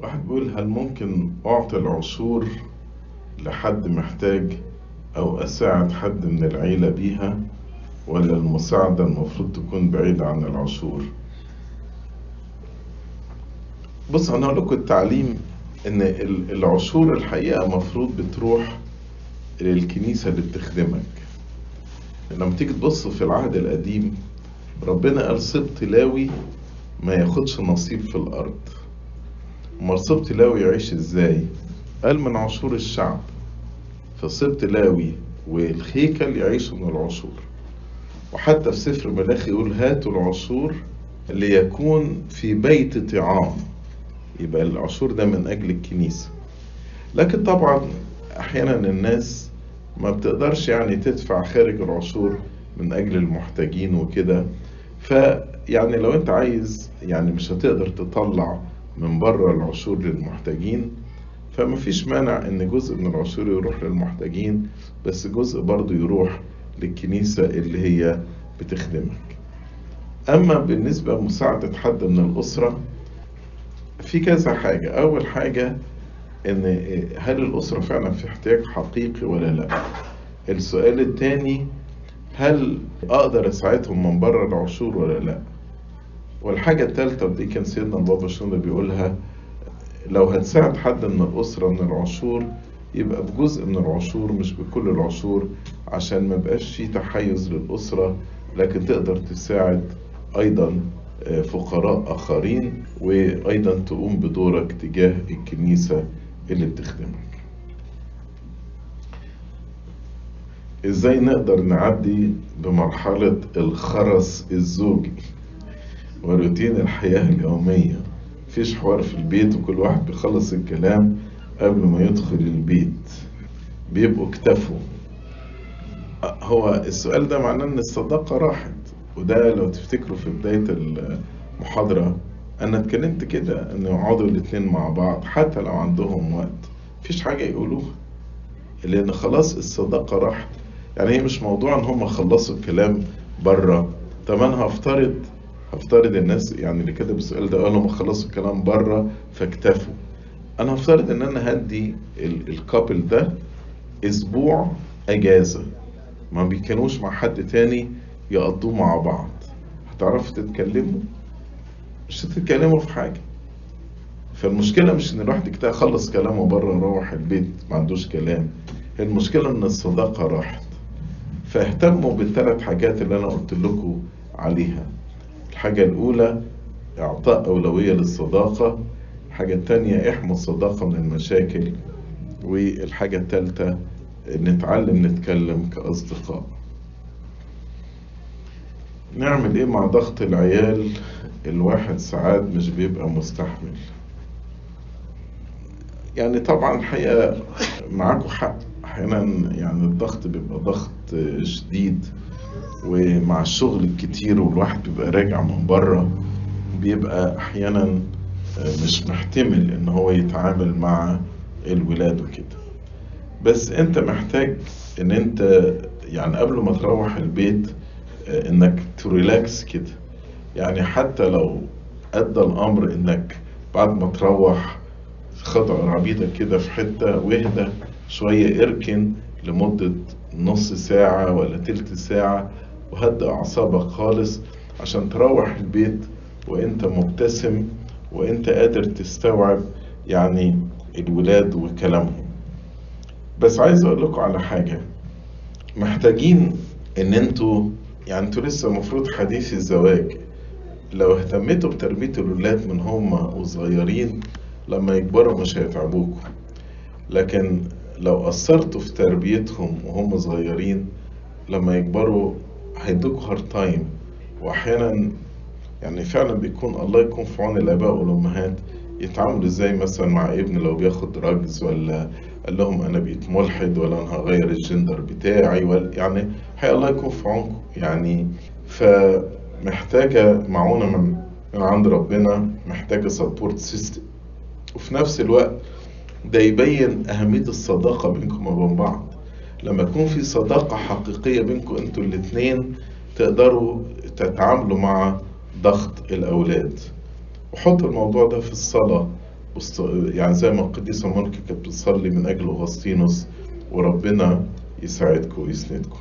واحد بيقول هل ممكن أعطي العشور لحد محتاج أو أساعد حد من العيلة بيها؟ ولا المساعدة المفروض تكون بعيدة عن العشور بص أنا أقول لكم التعليم إن ال- العشور الحقيقة مفروض بتروح للكنيسة اللي بتخدمك. لما تيجي تبص في العهد القديم ربنا قال سبط لاوي ما ياخدش نصيب في الأرض. أمال سبط لاوي يعيش إزاي؟ قال من عشور الشعب. فسبط لاوي والهيكل يعيشوا من العشور. وحتى في سفر ملاخي يقول هاتوا العشور ليكون في بيت طعام. يبقى العشور ده من أجل الكنيسة. لكن طبعا أحيانا الناس ما بتقدرش يعني تدفع خارج العشور من أجل المحتاجين وكده. فيعني لو أنت عايز يعني مش هتقدر تطلع من بره العشور للمحتاجين فما فيش مانع إن جزء من العشور يروح للمحتاجين بس جزء برضو يروح للكنيسة اللي هي بتخدمك. أما بالنسبة لمساعدة حد من الأسرة في كذا حاجة. أول حاجة إن هل الأسرة فعلا في احتياج حقيقي ولا لأ؟ السؤال التاني هل أقدر أساعدهم من بره العشور ولا لأ؟ والحاجة التالتة ودي كان سيدنا البابا شنودة بيقولها لو هتساعد حد من الأسرة من العشور يبقى بجزء من العشور مش بكل العشور عشان ما بقاش في تحيز للأسرة لكن تقدر تساعد أيضا فقراء آخرين وأيضا تقوم بدورك تجاه الكنيسة اللي بتخدمك. إزاي نقدر نعدي بمرحلة الخرس الزوجي؟ وروتين الحياة اليومية. مفيش حوار في البيت وكل واحد بيخلص الكلام قبل ما يدخل البيت. بيبقوا اكتفوا. هو السؤال ده معناه إن الصداقة راحت. وده لو تفتكروا في بداية المحاضرة أنا اتكلمت كده إن يقعدوا الاتنين مع بعض حتى لو عندهم وقت. مفيش حاجة يقولوها. لأن خلاص الصداقة راحت. يعني هي مش موضوع إن هم خلصوا الكلام بره. طب أنا هفترض هفترض الناس يعني اللي كتب السؤال ده قالوا ما خلصوا الكلام بره فاكتفوا. أنا هفترض إن أنا هدي الكابل ده أسبوع إجازة. ما بيكانوش مع حد تاني يقضوه مع بعض. هتعرفوا تتكلموا؟ مش هتتكلموا في حاجة. فالمشكلة مش إن الواحد كده خلص كلامه بره روح البيت ما عندوش كلام. المشكلة إن الصداقة راحت. فاهتموا بالثلاث حاجات اللي أنا قلت لكم عليها. الحاجة الأولى إعطاء أولوية للصداقة الحاجة التانية احموا الصداقة من المشاكل والحاجة التالتة نتعلم نتكلم كأصدقاء. نعمل إيه مع ضغط العيال؟ الواحد ساعات مش بيبقى مستحمل. يعني طبعا الحقيقة معاكم حق. أحيانا يعني الضغط بيبقى ضغط شديد. ومع الشغل الكتير والواحد بيبقى راجع من بره بيبقى أحيانا مش محتمل إن هو يتعامل مع الولاد وكده. بس أنت محتاج إن أنت يعني قبل ما تروح البيت إنك تريلاكس كده. يعني حتى لو أدى الأمر إنك بعد ما تروح خد عربيتك كده في حتة واهدى شوية إركن لمدة نص ساعة ولا تلت ساعة وهدأ أعصابك خالص عشان تروح البيت وأنت مبتسم وأنت قادر تستوعب يعني الولاد وكلامهم. بس عايز أقول لكم على حاجة. محتاجين إن أنتوا يعني أنتوا لسه المفروض حديثي الزواج. لو اهتميتوا بتربية الولاد من هم وصغيرين لما يكبروا مش هيتعبوكوا. لكن لو قصرتوا في تربيتهم وهم صغيرين لما يكبروا هيدوك hard time وأحيانا يعني فعلا بيكون الله يكون في عون الآباء والأمهات يتعاملوا إزاي مثلا مع ابن لو بياخد drugs ولا قال لهم أنا بقيت ملحد ولا أنا هغير الجندر بتاعي ولا يعني حي الله يكون في عونكم. يعني فمحتاجة معونة من من عند ربنا محتاجة support system وفي نفس الوقت ده يبين أهمية الصداقة بينكم وبين بعض. لما يكون في صداقة حقيقية بينكم أنتوا الاتنين تقدروا تتعاملوا مع ضغط الأولاد. وحط الموضوع ده في الصلاة. يعني زي ما القديسة مونيكا كانت بتصلي من أجل أغسطينوس وربنا يساعدكم ويسندكم.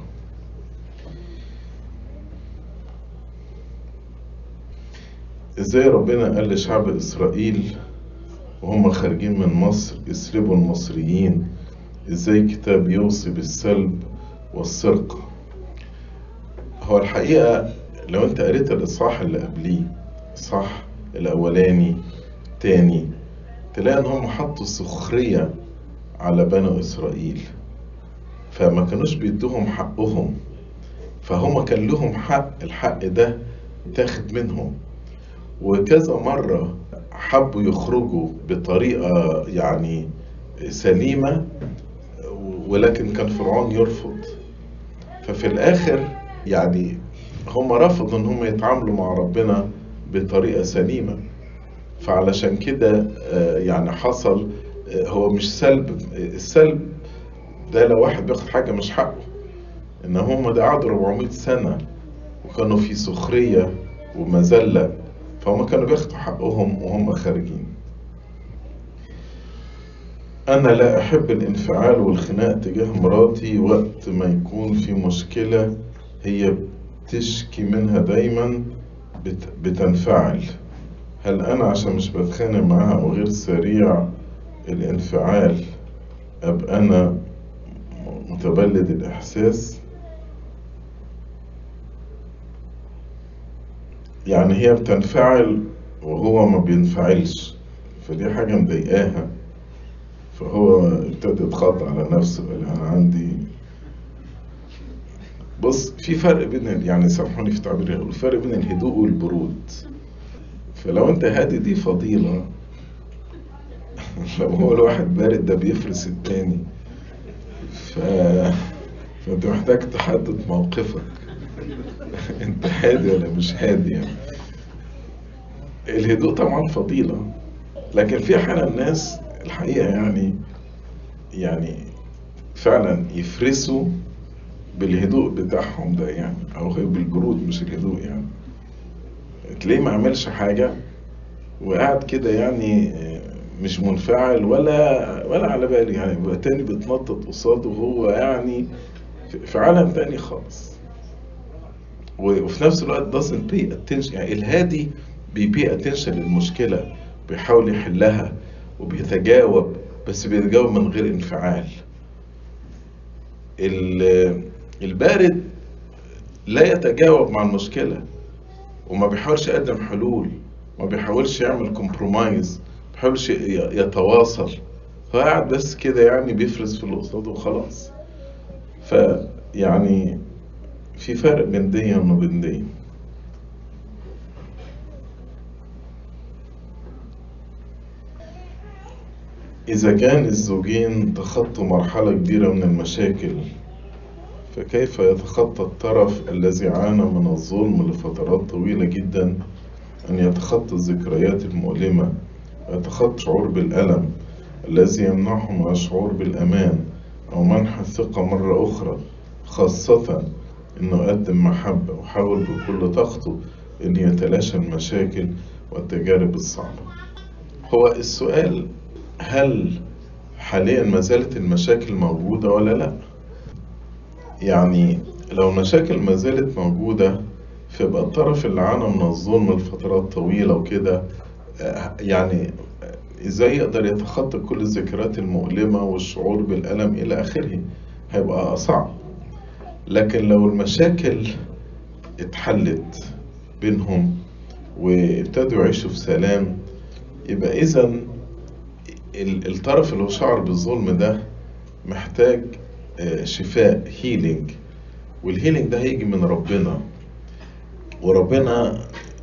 إزاي ربنا قال لشعب إسرائيل وهم خارجين من مصر. يسلبوا المصريين. إزاي كتاب يوصي بالسلب والسرقة؟ هو الحقيقة لو أنت قريت الإصحاح اللي قبليه الصح الأولاني تاني تلاقي إن هم حطوا سخرية على بنو إسرائيل. فما كانوش بيدوهم حقهم. فهم كان لهم حق الحق ده تاخد منهم. وكذا مرة حبوا يخرجوا بطريقة يعني سليمة ولكن كان فرعون يرفض. ففي الآخر يعني هم رفضوا إن هم يتعاملوا مع ربنا بطريقة سليمة. فعلشان كده يعني حصل هو مش سلب السلب ده لو واحد بياخد حاجة مش حقه. إن هم ده قعدوا 400 سنة وكانوا في سخرية ومذلة. فهم كانوا بياخدوا حقهم وهم خارجين. أنا لا أحب الانفعال والخناق تجاه مراتي وقت ما يكون في مشكلة هي بتشكي منها دايما بت... بتنفعل. هل أنا عشان مش بتخانق معاها أو غير سريع الانفعال أبقى أنا متبلد الإحساس؟ يعني هي بتنفعل وهو ما بينفعلش فدي حاجة مضايقاها. فهو ابتدى يتخض على نفسه قال أنا عندي بص في فرق بين يعني سامحوني في تعبيري يقول فرق بين الهدوء والبرود. فلو أنت هادي دي فضيلة. لو هو الواحد بارد ده بيفرس التاني. ف... فأنت محتاج تحدد موقفك. انت هادي ولا مش هادي يعني؟ الهدوء طبعا فضيلة. لكن في أحيانا الناس الحقيقة يعني يعني فعلا يفرسوا بالهدوء بتاعهم ده يعني أو بالبرود مش الهدوء يعني. تلاقيه ما عملش حاجة وقاعد كده يعني مش منفعل ولا ولا على بالي يعني. تاني بتنطط قصاده وهو يعني في عالم تاني خالص. وفي نفس الوقت doesn't pay attention. يعني الهادي بيبي attention للمشكلة بيحاول يحلها وبيتجاوب بس بيتجاوب من غير انفعال. البارد لا يتجاوب مع المشكلة وما بيحاولش يقدم حلول ما بيحاولش يعمل كومبرومايز ما بيحاولش يتواصل. هو قاعد بس كده يعني بيفرز في اللي قصاده وخلاص فيعني في فرق بين دي وما بين دي إذا كان الزوجين تخطوا مرحلة كبيرة من المشاكل فكيف يتخطى الطرف الذي عانى من الظلم لفترات طويلة جدا أن يتخطى الذكريات المؤلمة ويتخطى شعور بالألم الذي يمنعه من الشعور بالأمان أو منح الثقة مرة أخرى خاصة إنه يقدم محبة وحاول بكل طاقته إن يتلاشى المشاكل والتجارب الصعبة. هو السؤال هل حاليا ما زالت المشاكل موجودة ولا لا؟ يعني لو المشاكل ما زالت موجودة فيبقى الطرف اللي عانى من الظلم لفترات طويلة وكده يعني إزاي يقدر يتخطى كل الذكريات المؤلمة والشعور بالألم إلى آخره؟ هيبقى صعب. لكن لو المشاكل اتحلت بينهم وابتدوا يعيشوا في سلام يبقى إذا الطرف اللي هو شعر بالظلم ده محتاج شفاء healing وال healing ده هيجي من ربنا. وربنا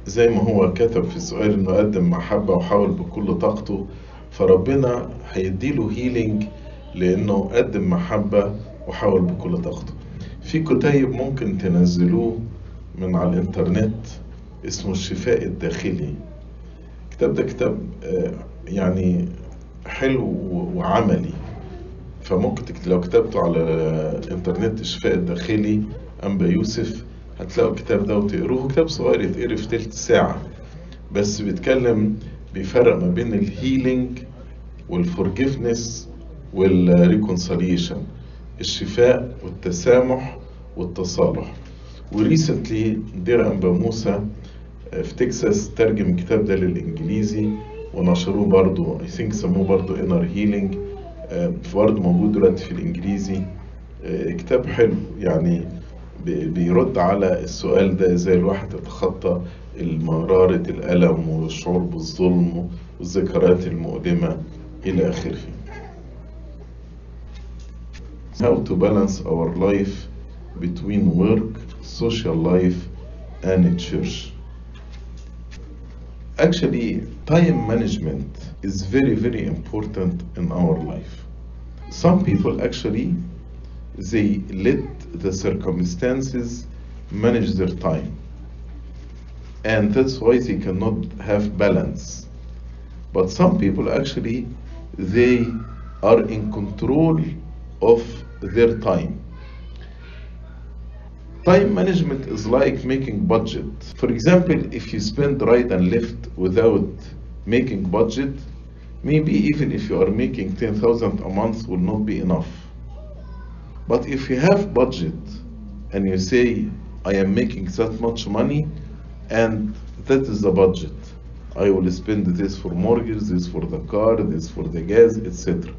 زي ما هو كتب في السؤال إنه قدم محبة وحاول بكل طاقته فربنا هيديله healing لأنه قدم محبة وحاول بكل طاقته. في كتيب ممكن تنزلوه من على الإنترنت اسمه الشفاء الداخلي. الكتاب ده كتاب يعني حلو وعملي. فممكن لو كتبته على الإنترنت الشفاء الداخلي أنبا يوسف هتلاقوا الكتاب ده وتقروه. كتاب صغير يتقري في تلت ساعة. بس بيتكلم بيفرق ما بين ال healing وال forgiveness وال reconciliation الشفاء والتسامح والتصالح وريسنتلي دير أنبا موسى في تكساس ترجم الكتاب ده للإنجليزي ونشروه برضو I think سموه برضو inner healing برضو موجود دلوقتي في الإنجليزي كتاب حلو يعني بيرد على السؤال ده إزاي الواحد يتخطى مرارة الألم والشعور بالظلم والذكريات المؤلمة إلى آخره. How to balance our life between work, social life and church. Actually, time management is very, very important in our life. Some people actually they let the circumstances manage their time and that's why they cannot have balance but some people actually they are in control of their time time management is like making budget for example if you spend right and left without making budget maybe even if you are making 10000 a month will not be enough but if you have budget and you say, I am making that much money and that is the budget. I will spend this for mortgage, this for the car, this for the gas, etc.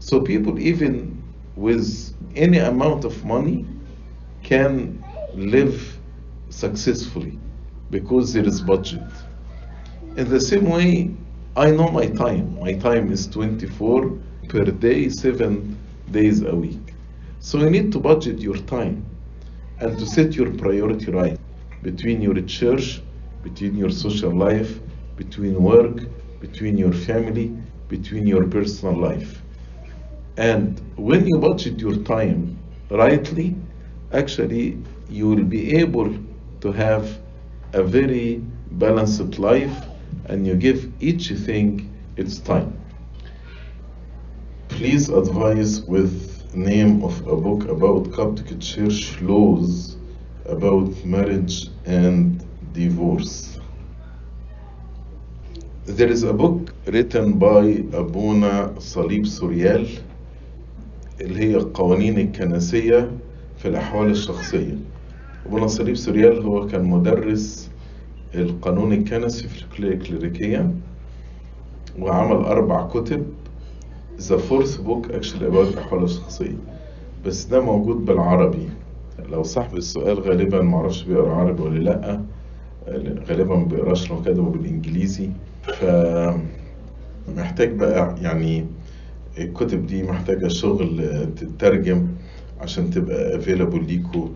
So people even with any amount of money can live successfully because there is budget. In the same way, I know my time. My time is 24 per day, 7 days a week. So you need to budget your time and to set your priority right between your church, between your social life, between work, between your family, between your personal life. And when you budget your time rightly, actually you will be able to have a very balanced life and you give each thing its time. Please advise with name of a book about Coptic Church laws about marriage and divorce. There is a book written by Abuna Salib Suriel اللي هي القوانين الكنسية في الأحوال الشخصية. أبونا صليب سوريال هو كان مدرس القانون الكنسي في الكليريكية وعمل أربع كتب the fourth book actually about الأحوال الشخصية. بس ده موجود بالعربي. لو صاحب السؤال غالبا معرفش بيقرأ عربي ولا لأ غالبا ما بيقراش لو كتبه بالإنجليزي. ف محتاج بقى يعني الكتب دي محتاجة شغل تترجم عشان تبقى افيلابل ليكوا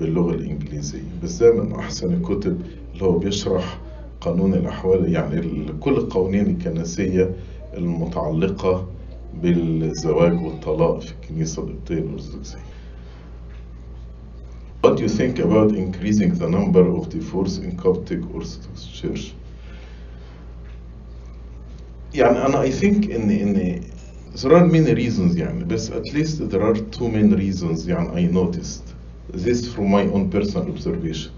باللغة الإنجليزية ده من أحسن الكتب اللي هو بيشرح قانون الأحوال يعني كل القوانين الكنسية المتعلقة بالزواج والطلاق في الكنيسة القبطية الأرثوذكسية. What do you think about increasing the number of divorce in Coptic Orthodox Church? يعني أنا I think إن إن there are many reasons يعني بس at least there are two main reasons يعني I noticed this from my own personal observation.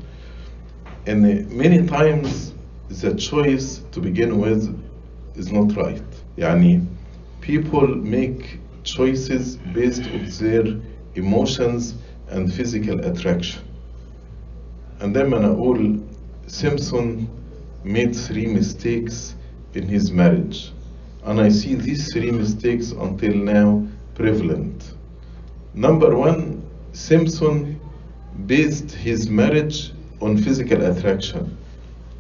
And many times the choice to begin with is not right. يعني people make choices based on their emotions and physical attraction. And then when I أقول Simpson made three mistakes in his marriage. And I see these three mistakes until now prevalent. Number one, Simpson based his marriage on physical attraction.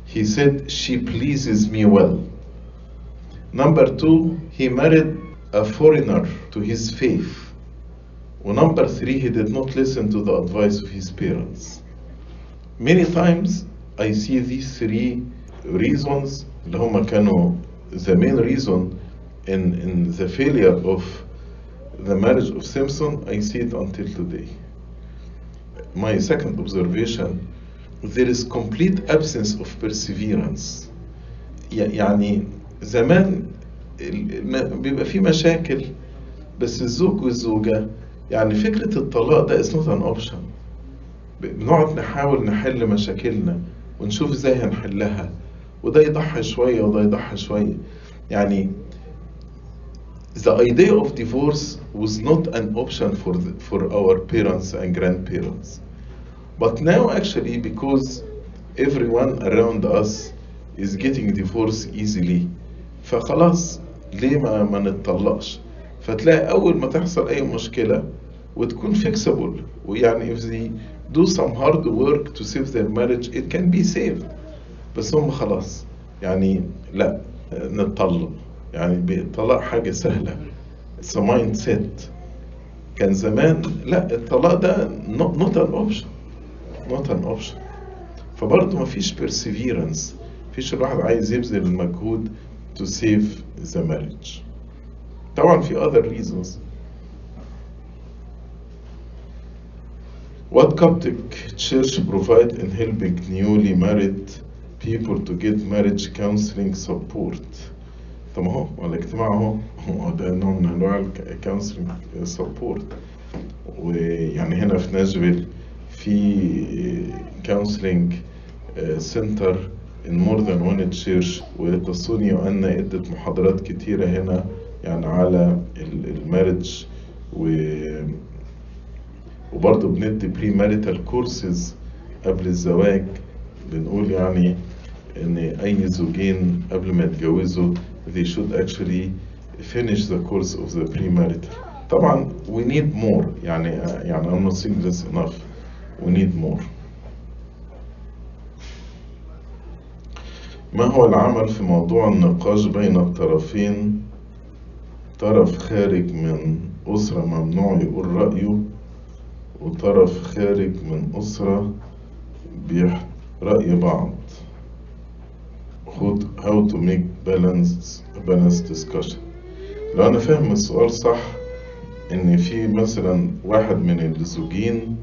He said, She pleases me well. Number two, he married a foreigner to his faith. Well, number three, he did not listen to the advice of his parents. Many times I see these three reasons اللي هما كانوا the main reason in, in the failure of the marriage of Simpson, I see it until today. My second observation, there is complete absence of perseverance. يعني زمان بيبقى في مشاكل بس الزوج والزوجة يعني فكرة الطلاق ده is not an option بنقعد نحاول نحل مشاكلنا ونشوف إزاي هنحلها وده يضحي شوية وده يضحي شوية يعني the idea of divorce was not an option for the, for our parents and grandparents but now actually because everyone around us is getting divorced easily فخلاص ليه ما ما نتطلقش فتلاقي اول ما تحصل اي مشكله وتكون fixable ويعني if they do some hard work to save their marriage it can be saved بس هم خلاص يعني لا نتطلق يعني الطلاق حاجة سهلة it's a mindset كان زمان لا الطلاق ده not, not an option not an option فبرضه مفيش perseverance مفيش الواحد عايز يبذل المجهود to save the marriage طبعا في other reasons What Coptic Church provide in helping newly married people to get marriage counseling support. طب ما هو الاجتماع اهو هو ده نوع من انواع ال counseling support ويعني هنا في ناشفيل في counseling center in more than one church وتصوني وأنا ادت محاضرات كتيرة هنا يعني على ال marriage و وبرضه بندي pre-marital courses قبل الزواج بنقول يعني إن أي زوجين قبل ما يتجوزوا they should actually finish the course of the pre-marital. طبعا we need more. يعني يعني I'm not saying this enough. We need more. ما هو العمل في موضوع النقاش بين الطرفين؟ طرف خارج من أسرة ممنوع يقول رأيه وطرف خارج من أسرة بيحت رأي بعض. How to make balance balance discussion. لو أنا فاهم السؤال صح إن في مثلا واحد من الزوجين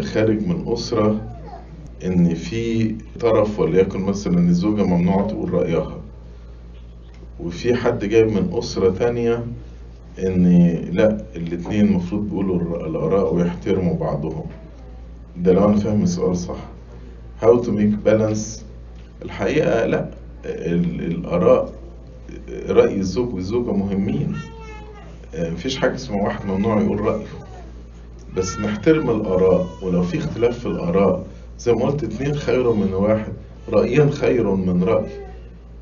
خارج من أسرة إن في طرف وليكن مثلا الزوجة ممنوعة تقول رأيها. وفي حد جاي من أسرة تانية إن لأ الاتنين المفروض بيقولوا الآراء ويحترموا بعضهم. ده لو أنا فاهم السؤال صح. How to make balance الحقيقة لا الآراء رأي الزوج والزوجة مهمين. مفيش حاجة اسمها واحد ممنوع يقول رأيه. بس نحترم الآراء ولو في اختلاف في الآراء زي ما قلت اتنين خير من واحد رأيين خير من رأي.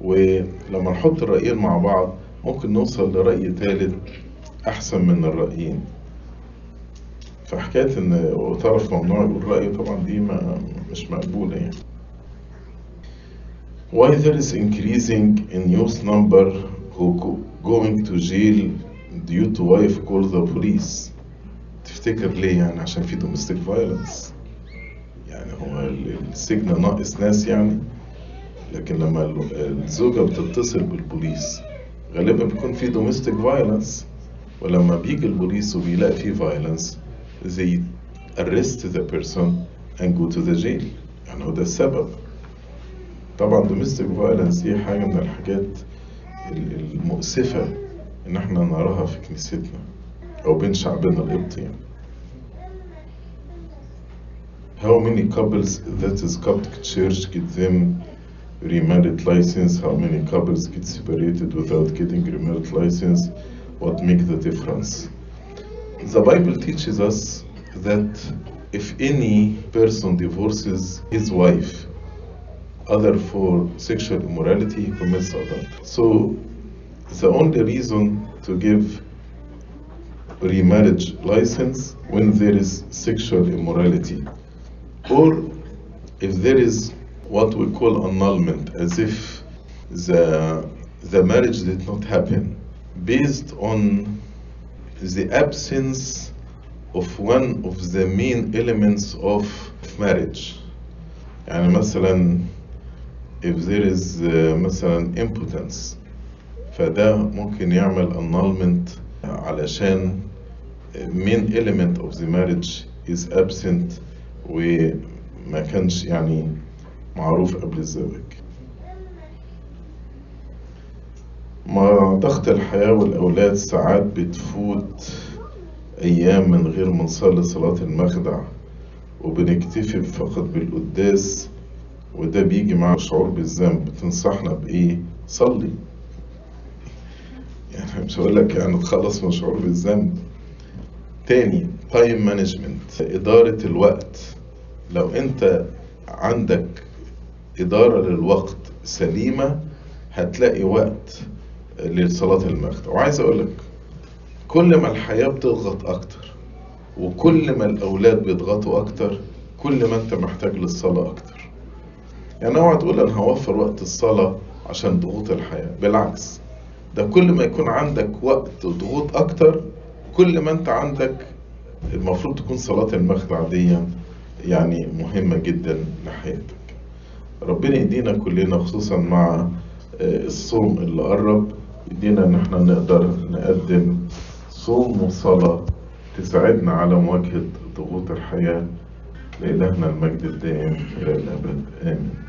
ولما نحط الرأيين مع بعض ممكن نوصل لرأي ثالث أحسن من الرأيين. فحكاية إن طرف ممنوع يقول رأيه طبعا دي ما مش مقبولة يعني. Why there is increasing in youth number who go going to jail due to wife call the police تفتكر ليه يعني عشان في domestic violence يعني هو السجن ناقص ناس يعني لكن لما الزوجة بتتصل بالبوليس غالبا بيكون في domestic violence ولما بيجي البوليس وبيلاقي في violence they arrest the person and go to the jail يعني هو ده السبب طبعا domestic violence دي حاجة من الحاجات المؤسفة إن إحنا نراها في كنيستنا أو بين شعبنا القبطي يعني. How many couples that is Coptic Church get them remarried license? How many couples get separated without getting remarried license? What make the difference? The Bible teaches us that if any person divorces his wife other for sexual immorality, he commits adultery. So the only reason to give remarriage license when there is sexual immorality or if there is what we call annulment as if the the marriage did not happen based on the absence of one of the main elements of marriage يعني مثلا if there is uh, مثلا impotence فده ممكن يعمل annulment علشان main element of the marriage is absent وما كانش يعني معروف قبل الزواج. مع ضغط الحياة والأولاد ساعات بتفوت أيام من غير ما نصلي صلاة المخدع وبنكتفي فقط بالقداس وده بيجي مع شعور بالذنب تنصحنا بإيه؟ صلي. يعني مش هقول لك يعني تخلص من شعور بالذنب. تاني time management إدارة الوقت. لو أنت عندك إدارة للوقت سليمة هتلاقي وقت لصلاة المغرب. وعايز أقول لك كل ما الحياة بتضغط أكتر وكل ما الأولاد بيضغطوا أكتر كل ما أنت محتاج للصلاة أكتر. يعني اوعى تقول أنا هوفر وقت الصلاة عشان ضغوط الحياة بالعكس. ده كل ما يكون عندك وقت وضغوط أكتر كل ما أنت عندك المفروض تكون صلاة المغرب عادية يعني مهمة جدا لحياتك. ربنا يدينا كلنا خصوصا مع الصوم اللي قرب يدينا إن إحنا نقدر نقدم صوم وصلاة تساعدنا على مواجهة ضغوط الحياة لإلهنا المجد الدائم إلى الأبد. آمين.